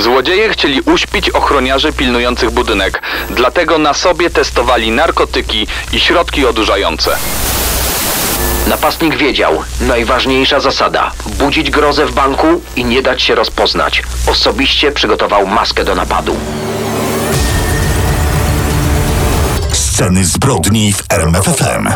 Złodzieje chcieli uśpić ochroniarzy pilnujących budynek, dlatego na sobie testowali narkotyki i środki odurzające. Napastnik wiedział, najważniejsza zasada, budzić grozę w banku i nie dać się rozpoznać. Osobiście przygotował maskę do napadu. Sceny zbrodni w RMFFM.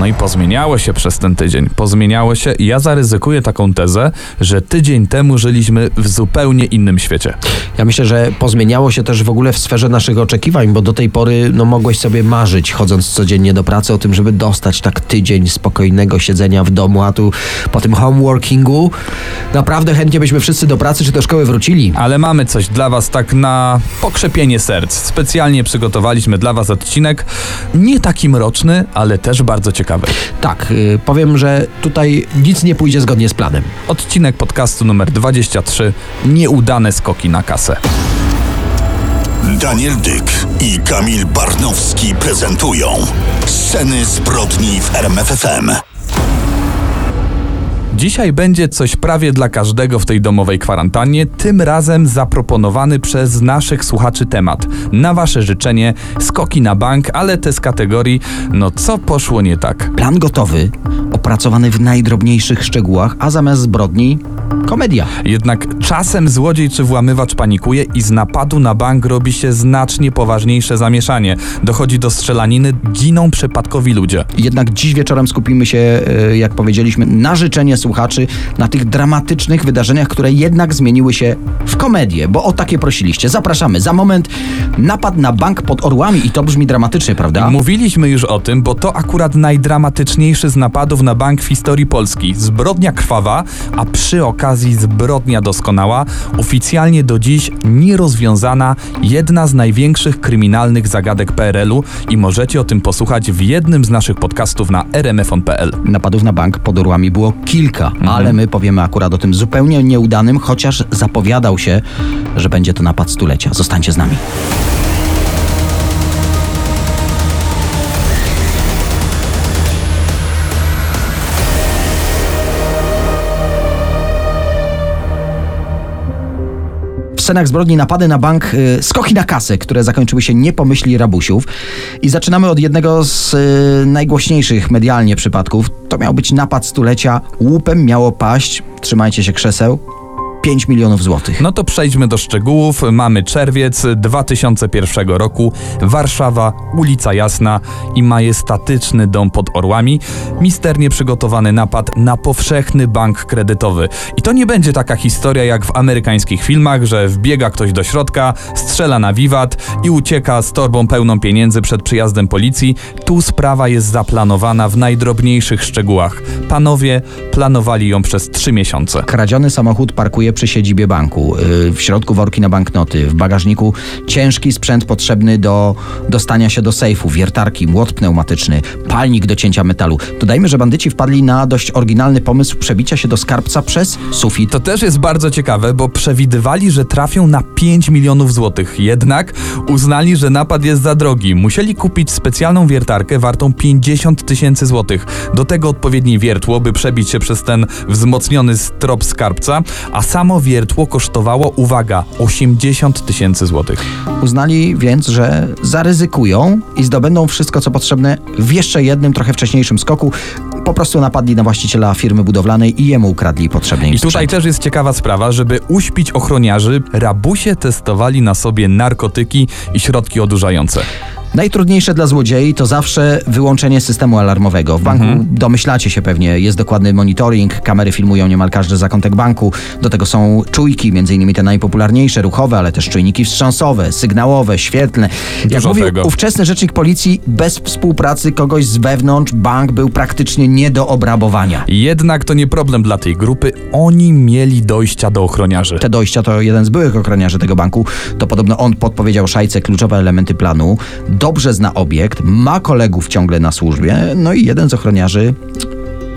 No i pozmieniało się przez ten tydzień. Pozmieniało się i ja zaryzykuję taką tezę, że tydzień temu żyliśmy w zupełnie innym świecie. Ja myślę, że pozmieniało się też w ogóle w sferze naszych oczekiwań, bo do tej pory no, mogłeś sobie marzyć, chodząc codziennie do pracy, o tym, żeby dostać tak tydzień spokojnego siedzenia w domu, a tu po tym homeworkingu naprawdę chętnie byśmy wszyscy do pracy czy do szkoły wrócili. Ale mamy coś dla Was tak na pokrzepienie serc. Specjalnie przygotowaliśmy dla Was odcinek, nie taki mroczny, ale też bardzo ciekawy. Tak, y, powiem, że tutaj nic nie pójdzie zgodnie z planem. Odcinek podcastu numer 23. Nieudane skoki na kasę. Daniel Dyk i Kamil Barnowski prezentują Sceny zbrodni w RMFFM. Dzisiaj będzie coś prawie dla każdego w tej domowej kwarantannie, tym razem zaproponowany przez naszych słuchaczy temat. Na wasze życzenie skoki na bank, ale te z kategorii no co poszło nie tak. Plan gotowy, opracowany w najdrobniejszych szczegółach, a zamiast zbrodni komedia. Jednak czasem złodziej czy włamywacz panikuje i z napadu na bank robi się znacznie poważniejsze zamieszanie. Dochodzi do strzelaniny, giną przypadkowi ludzie. Jednak dziś wieczorem skupimy się, e, jak powiedzieliśmy, na życzenie słuchaczy, na tych dramatycznych wydarzeniach, które jednak zmieniły się w komedię, bo o takie prosiliście. Zapraszamy. Za moment napad na bank pod Orłami i to brzmi dramatycznie, prawda? Mówiliśmy już o tym, bo to akurat najdramatyczniejszy z napadów na bank w historii Polski. Zbrodnia krwawa, a przy okazji zbrodnia doskonała, oficjalnie do dziś nierozwiązana, jedna z największych kryminalnych zagadek PRL-u i możecie o tym posłuchać w jednym z naszych podcastów na rmfon.pl. Napadów na bank pod Orłami było kilka, ale my powiemy akurat o tym zupełnie nieudanym, chociaż zapowiadał się, że będzie to napad stulecia. Zostańcie z nami. Scenach zbrodni napady na bank, y, skoki na kasę, które zakończyły się nie rabusiów. I zaczynamy od jednego z y, najgłośniejszych medialnie przypadków. To miał być napad stulecia. Łupem miało paść, trzymajcie się krzeseł, 5 milionów złotych. No to przejdźmy do szczegółów. Mamy czerwiec 2001 roku, Warszawa, ulica Jasna i majestatyczny dom pod Orłami. Misternie przygotowany napad na powszechny bank kredytowy. I to nie będzie taka historia jak w amerykańskich filmach, że wbiega ktoś do środka, strzela na wiwat i ucieka z torbą pełną pieniędzy przed przyjazdem policji. Tu sprawa jest zaplanowana w najdrobniejszych szczegółach. Panowie planowali ją przez trzy miesiące. Kradziony samochód parkuje przy siedzibie banku. Y, W środku worki na banknoty, w bagażniku ciężki sprzęt potrzebny do dostania się do sejfu, wiertarki, młot pneumatyczny, palnik do cięcia metalu. Dodajmy, że bandyci wpadli na dość oryginalny pomysł przebicia się do skarbca przez sufit. To też jest bardzo ciekawe, bo przewidywali, że trafią na 5 milionów złotych. Jednak uznali, że napad jest za drogi. Musieli kupić specjalną wiertarkę wartą 50 tysięcy złotych. Do tego odpowiednie wiertło, by przebić się przez ten wzmocniony strop skarbca, a samo wiertło kosztowało, uwaga, 80 tysięcy złotych. Uznali więc, że zaryzykują i zdobędą wszystko, co potrzebne w jeszcze jednym, trochę wcześniejszym skoku. Po prostu napadli na właściciela firmy budowlanej i jemu ukradli potrzebny im I tutaj sprzęt. też jest ciekawa sprawa, żeby uśpić ochroniarzy, rabusie testowali na sobie narkotyki i środki odurzające. Najtrudniejsze dla złodziei to zawsze wyłączenie systemu alarmowego. W banku, Mhm. domyślacie się pewnie, jest dokładny monitoring, kamery filmują niemal każdy zakątek banku. Do tego są czujki, między innymi te najpopularniejsze, ruchowe, ale też czujniki wstrząsowe, sygnałowe, świetlne. Jak Dużo mówił tego. ówczesny rzecznik policji, bez współpracy kogoś z wewnątrz bank był praktycznie nie do obrabowania. Jednak to nie problem dla tej grupy, oni mieli dojścia do ochroniarzy. Te dojścia to jeden z byłych ochroniarzy tego banku. To podobno on podpowiedział szajce kluczowe elementy planu. Dobrze zna obiekt, ma kolegów ciągle na służbie, no i jeden z ochroniarzy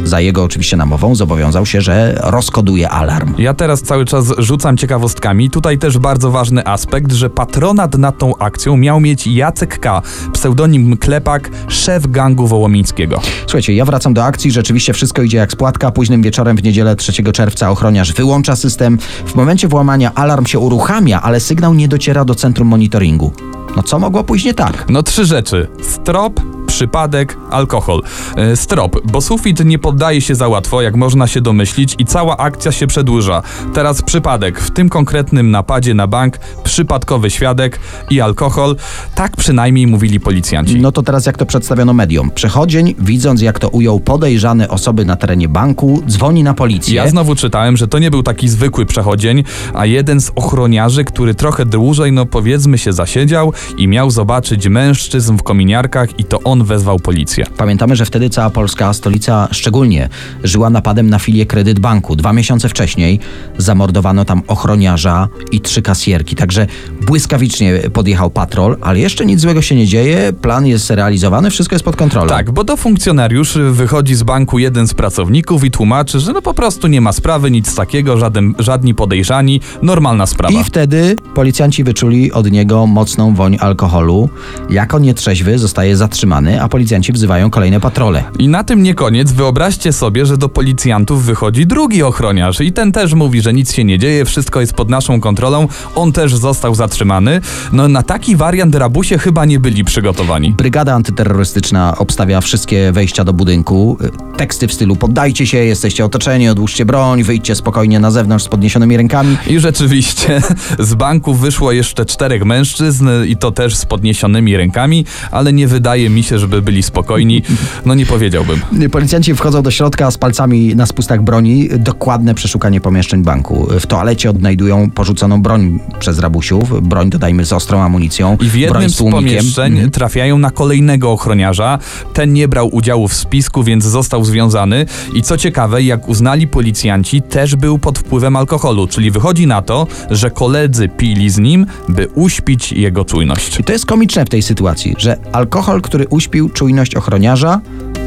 za jego oczywiście namową zobowiązał się, że rozkoduje alarm. Ja teraz cały czas rzucam ciekawostkami. Tutaj też bardzo ważny aspekt, że patronat nad tą akcją miał mieć Jacek K., pseudonim Klepak, szef gangu wołomińskiego. Słuchajcie, ja wracam do akcji, rzeczywiście wszystko idzie jak z płatka. Późnym wieczorem w niedzielę 3 czerwca ochroniarz wyłącza system. W momencie włamania alarm się uruchamia, ale sygnał nie dociera do centrum monitoringu. No co mogło pójść nie tak? No trzy rzeczy. Strop, przypadek, alkohol. E, Strop, bo sufit nie poddaje się za łatwo, jak można się domyślić, i cała akcja się przedłuża. Teraz przypadek. W tym konkretnym napadzie na bank przypadkowy świadek i alkohol. Tak przynajmniej mówili policjanci. No to teraz jak to przedstawiono mediom. Przechodzień, widząc jak to ujął podejrzane osoby na terenie banku, dzwoni na policję. Ja znowu czytałem, że to nie był taki zwykły przechodzień, a jeden z ochroniarzy, który trochę dłużej, no powiedzmy się, zasiedział i miał zobaczyć mężczyzn w kominiarkach i to on wezwał policję. Pamiętamy, że wtedy cała Polska, stolica szczególnie, żyła napadem na filię Kredyt Banku. Dwa miesiące wcześniej zamordowano tam ochroniarza i trzy kasjerki. Także błyskawicznie podjechał patrol, ale jeszcze nic złego się nie dzieje, plan jest realizowany, wszystko jest pod kontrolą. Tak, bo do funkcjonariuszy wychodzi z banku jeden z pracowników i tłumaczy, że no po prostu nie ma sprawy, nic takiego, żaden, żadni podejrzani, normalna sprawa. I wtedy policjanci wyczuli od niego mocną woń alkoholu. Jako nietrzeźwy zostaje zatrzymany, a policjanci wzywają kolejne patrole. I na tym nie koniec. Wyobraźcie sobie, że do policjantów wychodzi drugi ochroniarz i ten też mówi, że nic się nie dzieje, wszystko jest pod naszą kontrolą. On też został zatrzymany. No na taki wariant rabusie chyba nie byli przygotowani. Brygada antyterrorystyczna obstawia wszystkie wejścia do budynku. Teksty w stylu poddajcie się, jesteście otoczeni, odłóżcie broń, wyjdźcie spokojnie na zewnątrz z podniesionymi rękami. I rzeczywiście z banku wyszło jeszcze czterech mężczyzn i to też z podniesionymi rękami, ale nie wydaje mi się, żeby byli spokojni. No nie powiedziałbym. Policjanci wchodzą do środka z palcami na spustach broni. Dokładne przeszukanie pomieszczeń banku. W toalecie odnajdują porzuconą broń przez rabusiów. Broń, dodajmy, z ostrą amunicją. I w jednym z pomieszczeń Mhm. trafiają na kolejnego ochroniarza. Ten nie brał udziału w spisku, więc został związany. I co ciekawe, jak uznali policjanci, też był pod wpływem alkoholu. Czyli wychodzi na to, że koledzy pili z nim, by uśpić jego czujność. I to jest komiczne w tej sytuacji, że alkohol, który uśpił czujność ochroniarza,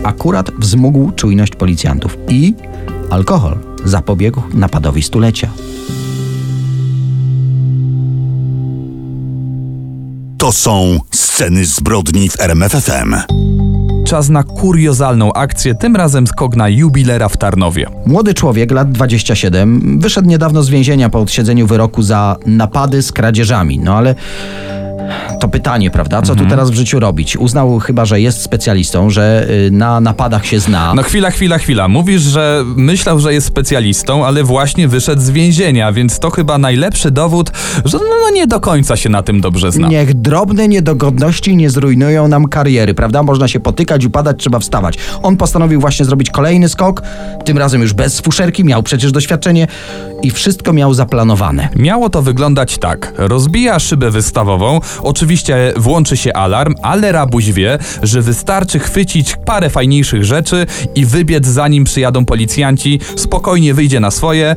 akurat wzmógł czujność policjantów. I alkohol zapobiegł napadowi stulecia. To są sceny zbrodni w RMFFM. Czas na kuriozalną akcję, tym razem skok na jubilera w Tarnowie. Młody człowiek, lat 27, wyszedł niedawno z więzienia po odsiedzeniu wyroku za napady z kradzieżami. No ale to pytanie, prawda? Co tu teraz w życiu robić? Uznał chyba, że jest specjalistą, że y, na napadach się zna. No chwila, chwila, chwila. Mówisz, że myślał, że jest specjalistą, ale właśnie wyszedł z więzienia, więc to chyba najlepszy dowód, że no, no nie do końca się na tym dobrze zna. Niech drobne niedogodności nie zrujnują nam kariery, prawda? Można się potykać, upadać, trzeba wstawać. On postanowił właśnie zrobić kolejny skok, tym razem już bez fuszerki, miał przecież doświadczenie i wszystko miał zaplanowane. Miało to wyglądać tak. Rozbija szybę wystawową, oczywiście włączy się alarm, ale rabuś wie, że wystarczy chwycić parę fajniejszych rzeczy i wybiec zanim przyjadą policjanci, spokojnie wyjdzie na swoje,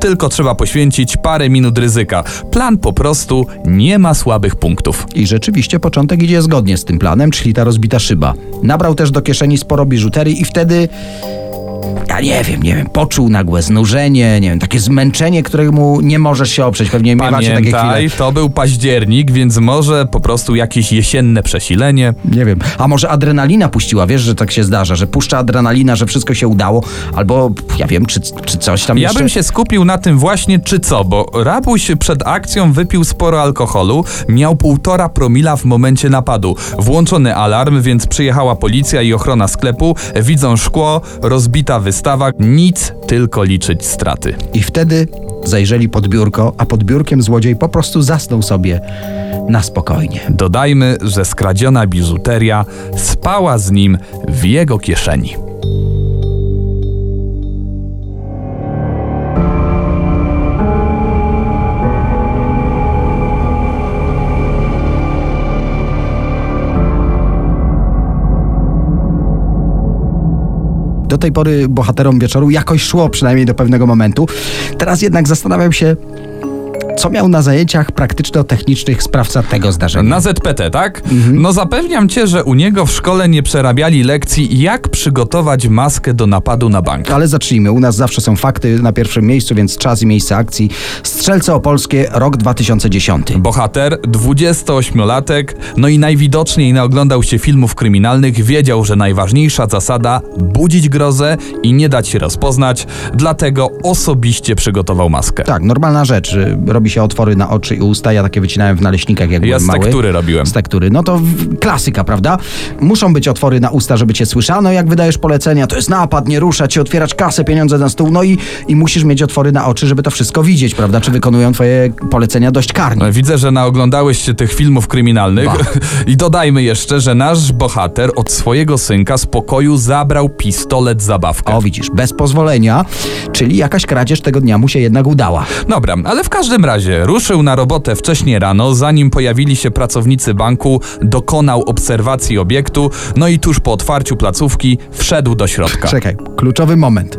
tylko trzeba poświęcić parę minut ryzyka. Plan po prostu nie ma słabych punktów. I rzeczywiście początek idzie zgodnie z tym planem, czyli ta rozbita szyba. Nabrał też do kieszeni sporo biżuterii i wtedy. Ja nie wiem, nie wiem, poczuł nagłe znużenie, nie wiem, takie zmęczenie, któremu nie możesz się oprzeć. Pewnie miewacie takie Pamiętaj, chwile. to był październik, więc może po prostu jakieś jesienne przesilenie. Nie wiem. A może adrenalina puściła, wiesz, że tak się zdarza, że puszcza adrenalina, że wszystko się udało, albo ja wiem, czy, czy coś tam Ja jeszcze. bym się skupił na tym właśnie, czy co, bo Rabuś przed akcją wypił sporo alkoholu, miał półtora promila w momencie napadu. Włączony alarm, więc przyjechała policja i ochrona sklepu, widzą szkło, rozbita wystawa, nic, tylko liczyć straty. I wtedy zajrzeli pod biurko, a pod biurkiem złodziej po prostu zasnął sobie na spokojnie. Dodajmy, że skradziona biżuteria spała z nim w jego kieszeni. Do tej pory bohaterom wieczoru jakoś szło, przynajmniej do pewnego momentu. Teraz jednak zastanawiam się, Co miał na zajęciach praktyczno-technicznych sprawca tego zdarzenia? Na ZPT, tak? Mhm. No zapewniam cię, że u niego w szkole nie przerabiali lekcji, jak przygotować maskę do napadu na bank. Ale zacznijmy. U nas zawsze są fakty na pierwszym miejscu, więc czas i miejsce akcji. Strzelce Opolskie, rok 2010. Bohater, 28-latek, no i najwidoczniej naoglądał się filmów kryminalnych, wiedział, że najważniejsza zasada budzić grozę i nie dać się rozpoznać, dlatego osobiście przygotował maskę. Tak, normalna rzecz. że Robi się otwory na oczy i usta. Ja takie wycinałem w naleśnikach, jak Ja byłem z mały. tektury robiłem. Z tektury. No to klasyka, prawda? Muszą być otwory na usta, żeby cię słyszano, jak wydajesz polecenia. To jest napad, nie ruszać się, otwierać kasę, pieniądze na stół. No i, i musisz mieć otwory na oczy, żeby to wszystko widzieć, prawda? Czy wykonują twoje polecenia dość karnie. Widzę, że naoglądałeś się tych filmów kryminalnych Ba. i dodajmy jeszcze, że nasz bohater od swojego synka z pokoju zabrał pistolet zabawkę. O, widzisz, bez pozwolenia, czyli jakaś kradzież tego dnia mu się jednak udała. Dobra, ale w każdym razie ruszył na robotę wcześnie rano, zanim pojawili się pracownicy banku, dokonał obserwacji obiektu, no i tuż po otwarciu placówki wszedł do środka. Czekaj, kluczowy moment.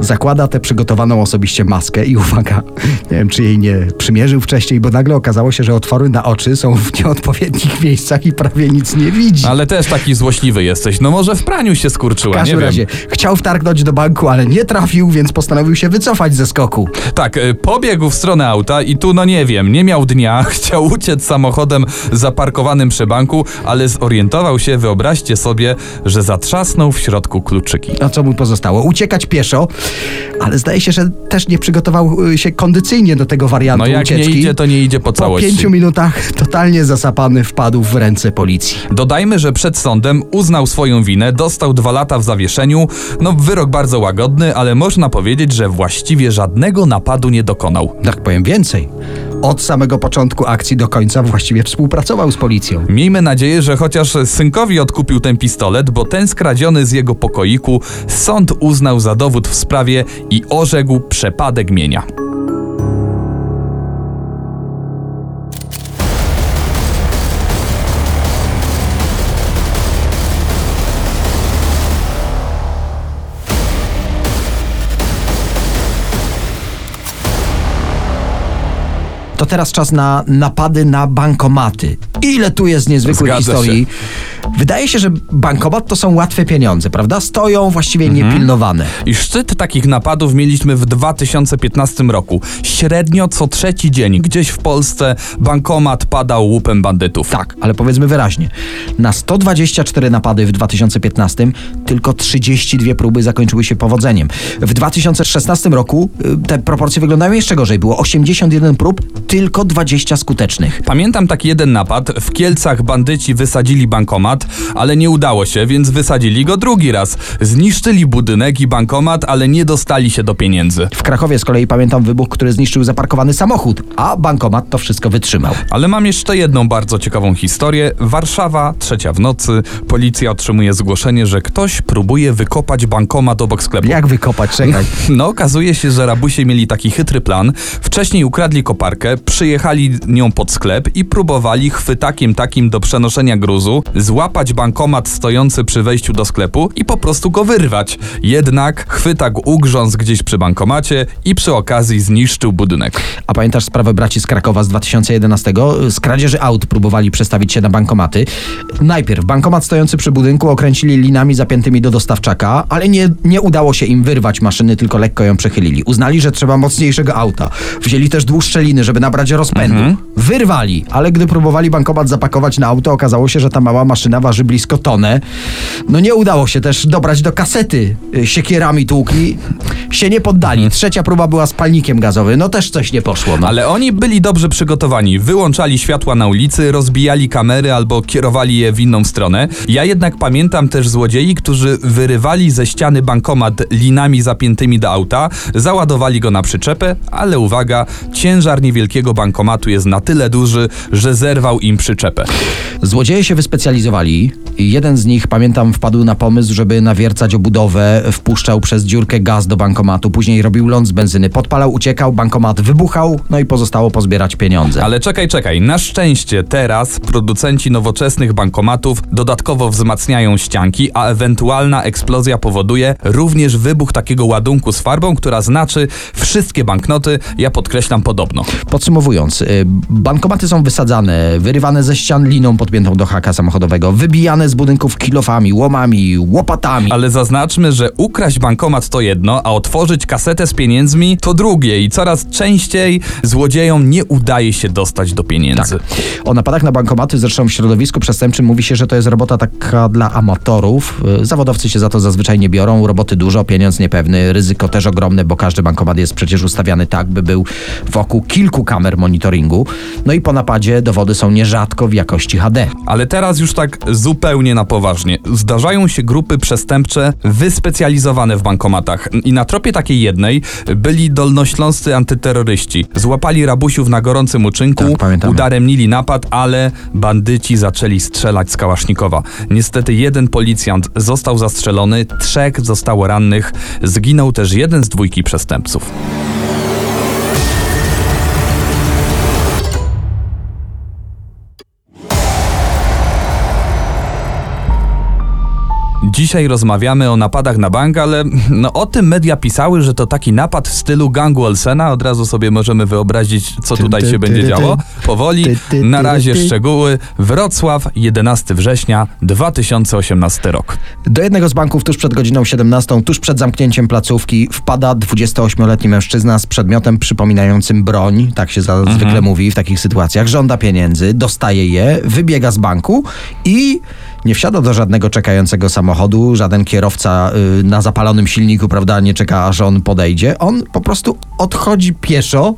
Zakłada tę przygotowaną osobiście maskę i uwaga, nie wiem czy jej nie przymierzył wcześniej, bo nagle okazało się, że otwory na oczy są w nieodpowiednich miejscach i prawie nic nie widzi. Ale też taki złośliwy jesteś. No może w praniu się W skurczyła, nie każdym wiem. razie chciał wtargnąć do banku, ale nie trafił, więc postanowił się wycofać ze skoku. Tak, y, pobiegł w stronę auta i tu no nie wiem, nie miał dnia, chciał uciec samochodem zaparkowanym przy banku, ale zorientował się, wyobraźcie sobie, że zatrzasnął w środku kluczyki. A co mu pozostało? Uciekać pieszo, ale zdaje się, że też nie przygotował y, się kondycyjnie do tego wariantu No jak ucieczki. nie idzie, to nie idzie po po całości. pięciu minutach totalnie zasapany wpadł w ręce policji. Dodajmy, że przed sądem uznał swoją winę, dostał dwa lata w zawieszeniu. No, wyrok bardzo łagodny, ale można powiedzieć, że właściwie żadnego napadu nie dokonał. Tak powiem więcej. Od samego początku akcji do końca właściwie współpracował z policją. Miejmy nadzieję, że chociaż synkowi odkupił ten pistolet, bo ten skradziony z jego pokoiku sąd uznał za dowód w sprawie i orzekł przepadek mienia. Teraz czas na napady na bankomaty. Ile tu jest niezwykłych Zgadza historii. Wydaje się, że bankomat to są łatwe pieniądze, prawda? Stoją właściwie Mhm. niepilnowane. I szczyt takich napadów mieliśmy w 2015 roku. Średnio co trzeci dzień gdzieś w Polsce bankomat padał łupem bandytów. Tak, ale powiedzmy wyraźnie. Na 124 napady w 2015 tylko 32 próby zakończyły się powodzeniem. W 2016 roku y, te proporcje wyglądają jeszcze gorzej. Było 81 prób, tylko 20 skutecznych. Pamiętam taki jeden napad. W Kielcach bandyci wysadzili bankomat, ale nie udało się, więc wysadzili go drugi raz. Zniszczyli budynek i bankomat, ale nie dostali się do pieniędzy. W Krakowie z kolei pamiętam wybuch, który zniszczył zaparkowany samochód, a bankomat to wszystko wytrzymał. Ale mam jeszcze jedną bardzo ciekawą historię. Warszawa, trzecia w nocy. Policja otrzymuje zgłoszenie, że ktoś próbuje wykopać bankomat obok sklepu. Jak wykopać? Czekaj. No, okazuje się, że rabusie mieli taki chytry plan. Wcześniej ukradli koparkę, przyjechali nią pod sklep i próbowali chwytakiem takim do przenoszenia gruzu złapać bankomat stojący przy wejściu do sklepu i po prostu go wyrwać. Jednak chwytak ugrzązł gdzieś przy bankomacie i przy okazji zniszczył budynek. A pamiętasz sprawę braci z Krakowa z 2011? Z kradzieży aut próbowali przestawić się na bankomaty. Najpierw bankomat stojący przy budynku okręcili linami zapiętymi do dostawczaka, ale nie, nie udało się im wyrwać maszyny, tylko lekko ją przechylili. Uznali, że trzeba mocniejszego auta. Wzięli też dłuższe liny, żeby nabrać rozpędu. Wyrwali, ale gdy próbowali bankomat zapakować na auto, okazało się, że ta mała maszyna waży blisko tonę. No nie udało się też dobrać do kasety. Y, Siekierami tłukli. Się nie poddali. Trzecia próba była z palnikiem gazowym. No też coś nie poszło. No. Ale oni byli dobrze przygotowani. Wyłączali światła na ulicy, rozbijali kamery albo kierowali je w inną stronę. Ja jednak pamiętam też złodziei, którzy wyrywali ze ściany bankomat linami zapiętymi do auta, załadowali go na przyczepę, ale uwaga, ciężar niewielkiego bankomatu jest na tyle duży, że zerwał im przyczepę. Złodzieje się wyspecjalizowali Jeden z nich, pamiętam, wpadł na pomysł, żeby nawiercać obudowę, wpuszczał przez dziurkę gaz do bankomatu, później robił ląd z benzyny, podpalał, uciekał, bankomat wybuchał, no i pozostało pozbierać pieniądze. Ale czekaj, czekaj. Na szczęście teraz producenci nowoczesnych bankomatów dodatkowo wzmacniają ścianki, a ewentualna eksplozja powoduje również wybuch takiego ładunku z farbą, która znaczy wszystkie banknoty, ja podkreślam podobno. Podsumowując, y, bankomaty są wysadzane, wyrywane ze ścian liną podpiętą do haka samochodowego, wybijane z budynków kilofami, łomami, łopatami. Ale zaznaczmy, że ukraść bankomat to jedno, a otworzyć kasetę z pieniędzmi to drugie i coraz częściej złodziejom nie udaje się dostać do pieniędzy. O napadach na bankomaty zresztą w środowisku przestępczym mówi się, że to jest robota taka dla amatorów. Y, Zawodowcy się za to zazwyczaj nie biorą, roboty dużo, pieniądz niepewny, ryzyko też ogromne, bo każdy bankomat jest przecież ustawiany tak, by był wokół kilku kamer monitoringu. No i po napadzie dowody są nierzadko w jakości HD. Ale teraz już tak zupełnie na poważnie. Zdarzają się grupy przestępcze wyspecjalizowane w bankomatach. I na tropie takiej jednej byli dolnośląscy antyterroryści. Złapali rabusiów na gorącym uczynku, Tak, pamiętamy. udaremnili napad, ale bandyci zaczęli strzelać z kałasznikowa. Niestety jeden policjant został zastrzelony, trzech zostało rannych. Zginął też jeden z dwójki przestępców. Dzisiaj rozmawiamy o napadach na bank, ale no, o tym media pisały, że to taki napad w stylu gangu Olsena. Od razu sobie możemy wyobrazić, co tutaj się będzie działo. Powoli, na razie szczegóły. Wrocław, 11 września 2018 rok. Do jednego z banków tuż przed godziną 17, tuż przed zamknięciem placówki, wpada 28-letni mężczyzna z przedmiotem przypominającym broń, tak się za, zwykle mówi w takich sytuacjach. Żąda pieniędzy, dostaje je, wybiega z banku i nie wsiada do żadnego czekającego samochodu, żaden kierowca y, na zapalonym silniku, prawda, nie czeka aż on podejdzie. On po prostu odchodzi pieszo.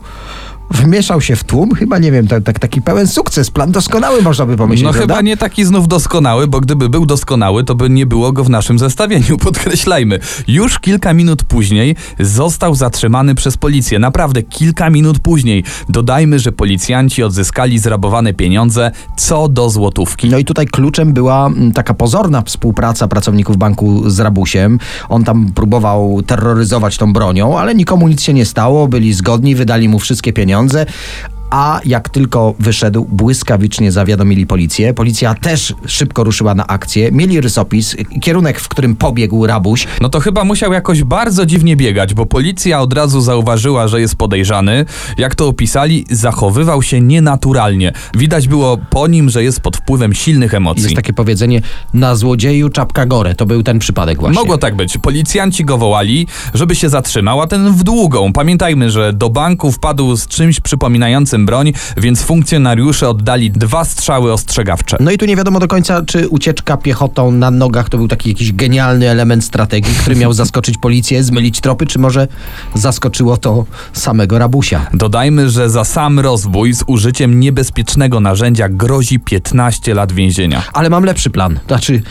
Wmieszał się w tłum, chyba nie wiem, tak, tak, taki pełen sukces, plan doskonały można by pomyśleć. No prawda? chyba nie taki znów doskonały, bo gdyby był doskonały, to by nie było go w naszym zestawieniu, podkreślajmy. Już kilka minut później został zatrzymany przez policję. Naprawdę kilka minut później. Dodajmy, że policjanci odzyskali zrabowane pieniądze co do złotówki. No i tutaj kluczem była taka pozorna współpraca pracowników banku z Rabusiem. On tam próbował terroryzować tą bronią, ale nikomu nic się nie stało, byli zgodni, wydali mu wszystkie pieniądze. Fernsehen. A jak tylko wyszedł, błyskawicznie zawiadomili policję. Policja też szybko ruszyła na akcję. Mieli rysopis, kierunek, w którym pobiegł rabuś. No to chyba musiał jakoś bardzo dziwnie biegać, bo policja od razu zauważyła, że jest podejrzany. Jak to opisali, zachowywał się nienaturalnie. Widać było po nim, że jest pod wpływem silnych emocji. Jest takie powiedzenie, na złodzieju czapka gore. To był ten przypadek właśnie. Mogło tak być. Policjanci go wołali, żeby się zatrzymał, a ten w długą. Pamiętajmy, że do banku wpadł z czymś przypominającym broń, więc funkcjonariusze oddali dwa strzały ostrzegawcze. No i tu nie wiadomo do końca, czy ucieczka piechotą na nogach to był taki jakiś genialny element strategii, który miał zaskoczyć policję, zmylić tropy, czy może zaskoczyło to samego rabusia. Dodajmy, że za sam rozbój z użyciem niebezpiecznego narzędzia grozi 15 lat więzienia. Ale mam lepszy plan. Znaczy,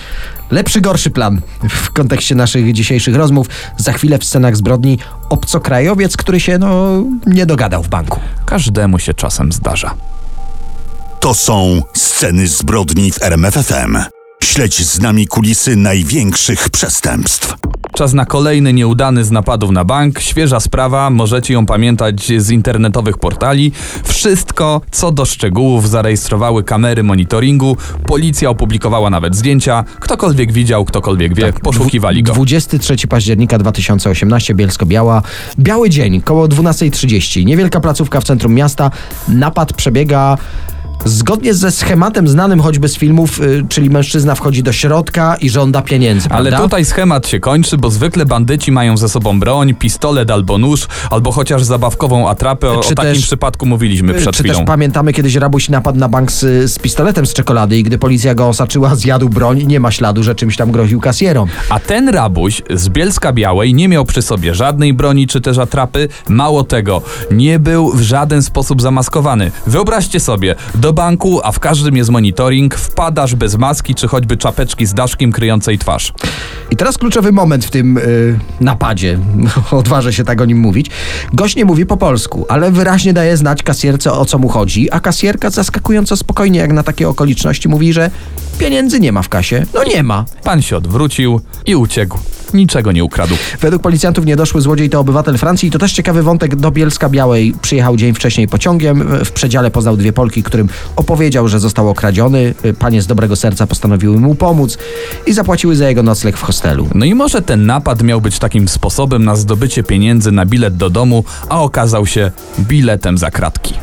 lepszy, gorszy plan w kontekście naszych dzisiejszych rozmów. Za chwilę w scenach zbrodni obcokrajowiec, który się, no, nie dogadał w banku. Każdemu się czasem zdarza. To są sceny zbrodni w RMFFM. Śledź z nami kulisy największych przestępstw. Czas na kolejny nieudany z napadów na bank. Świeża sprawa, możecie ją pamiętać z internetowych portali. Wszystko, co do szczegółów, zarejestrowały kamery monitoringu. Policja opublikowała nawet zdjęcia. Ktokolwiek widział, ktokolwiek wie, poszukiwali go. 23 października 2018, Bielsko-Biała. Biały dzień, koło 12.30. Niewielka placówka w centrum miasta. Napad przebiega zgodnie ze schematem znanym choćby z filmów, y, czyli mężczyzna wchodzi do środka i żąda pieniędzy, Ale prawda? tutaj schemat się kończy, bo zwykle bandyci mają ze sobą broń, pistolet albo nóż, albo chociaż zabawkową atrapę. O, Czy o takim też- przypadku mówiliśmy przed Czy chwilą. też pamiętamy kiedyś rabuś napadł na bank z, z pistoletem z czekolady i gdy policja go osaczyła, zjadł broń i nie ma śladu, że czymś tam groził kasjerom. A ten rabuś z Bielska Białej nie miał przy sobie żadnej broni czy też atrapy. Mało tego, nie był w żaden sposób zamaskowany. Wyobraźcie sobie, do banku, a w każdym jest monitoring, wpadasz bez maski czy choćby czapeczki z daszkiem kryjącej twarz. I teraz kluczowy moment w tym y, napadzie. Odważę się tak o nim mówić. Gość nie mówi po polsku, ale wyraźnie daje znać kasjerce o co mu chodzi, a kasjerka zaskakująco spokojnie jak na takie okoliczności mówi, że Pieniędzy nie ma w kasie. No nie ma. Pan się odwrócił i uciekł. Niczego nie ukradł. Według policjantów niedoszły złodziej to obywatel Francji i to też ciekawy wątek. Do Bielska Białej przyjechał dzień wcześniej pociągiem. W przedziale poznał dwie Polki, którym opowiedział, że został okradziony. Panie z dobrego serca postanowiły mu pomóc i zapłaciły za jego nocleg w hostelu. No i może ten napad miał być takim sposobem na zdobycie pieniędzy na bilet do domu, a okazał się biletem za kratki.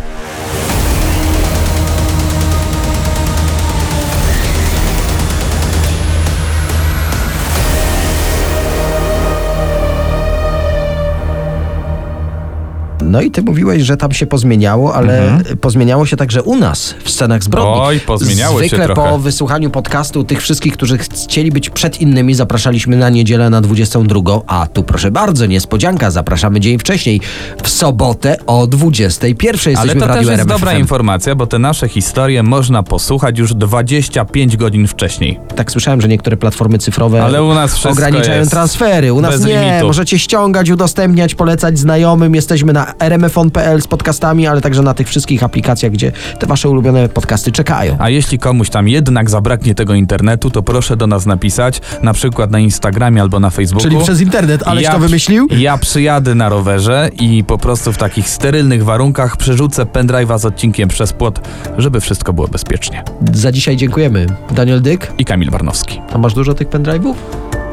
No i ty mówiłeś, że tam się pozmieniało, ale pozmieniało się także u nas w scenach zbrodni. Mhm. Oj, pozmieniało się Zwykle trochę. po wysłuchaniu podcastu tych wszystkich, którzy chcieli być przed innymi, zapraszaliśmy na niedzielę na 22, a tu proszę bardzo, niespodzianka, zapraszamy dzień wcześniej, w sobotę o 21. Jesteśmy Ale w to Radiu też jest RMF dobra FM. informacja, bo te nasze historie można posłuchać już 25 godzin wcześniej. Tak słyszałem, że niektóre platformy cyfrowe Ale u nas ograniczają transfery. U nas nie. limitu. Możecie ściągać, udostępniać, polecać znajomym. Jesteśmy na rmfon.pl z podcastami, ale także na tych wszystkich aplikacjach, gdzie te wasze ulubione podcasty czekają. A jeśli komuś tam jednak zabraknie tego internetu, to proszę do nas napisać, na przykład na Instagramie albo na Facebooku. Czyli przez internet. Aleś ja, to wymyślił? Ja przyjadę na rowerze i po prostu w takich sterylnych warunkach przerzucę pendrive'a z odcinkiem przez płot, żeby wszystko było bezpiecznie. Za dzisiaj dziękujemy. Daniel Dyk, I Kamil Warnowski. a masz dużo tych pendrive'ów?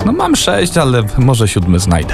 No mam sześć, ale może siódmy znajdę.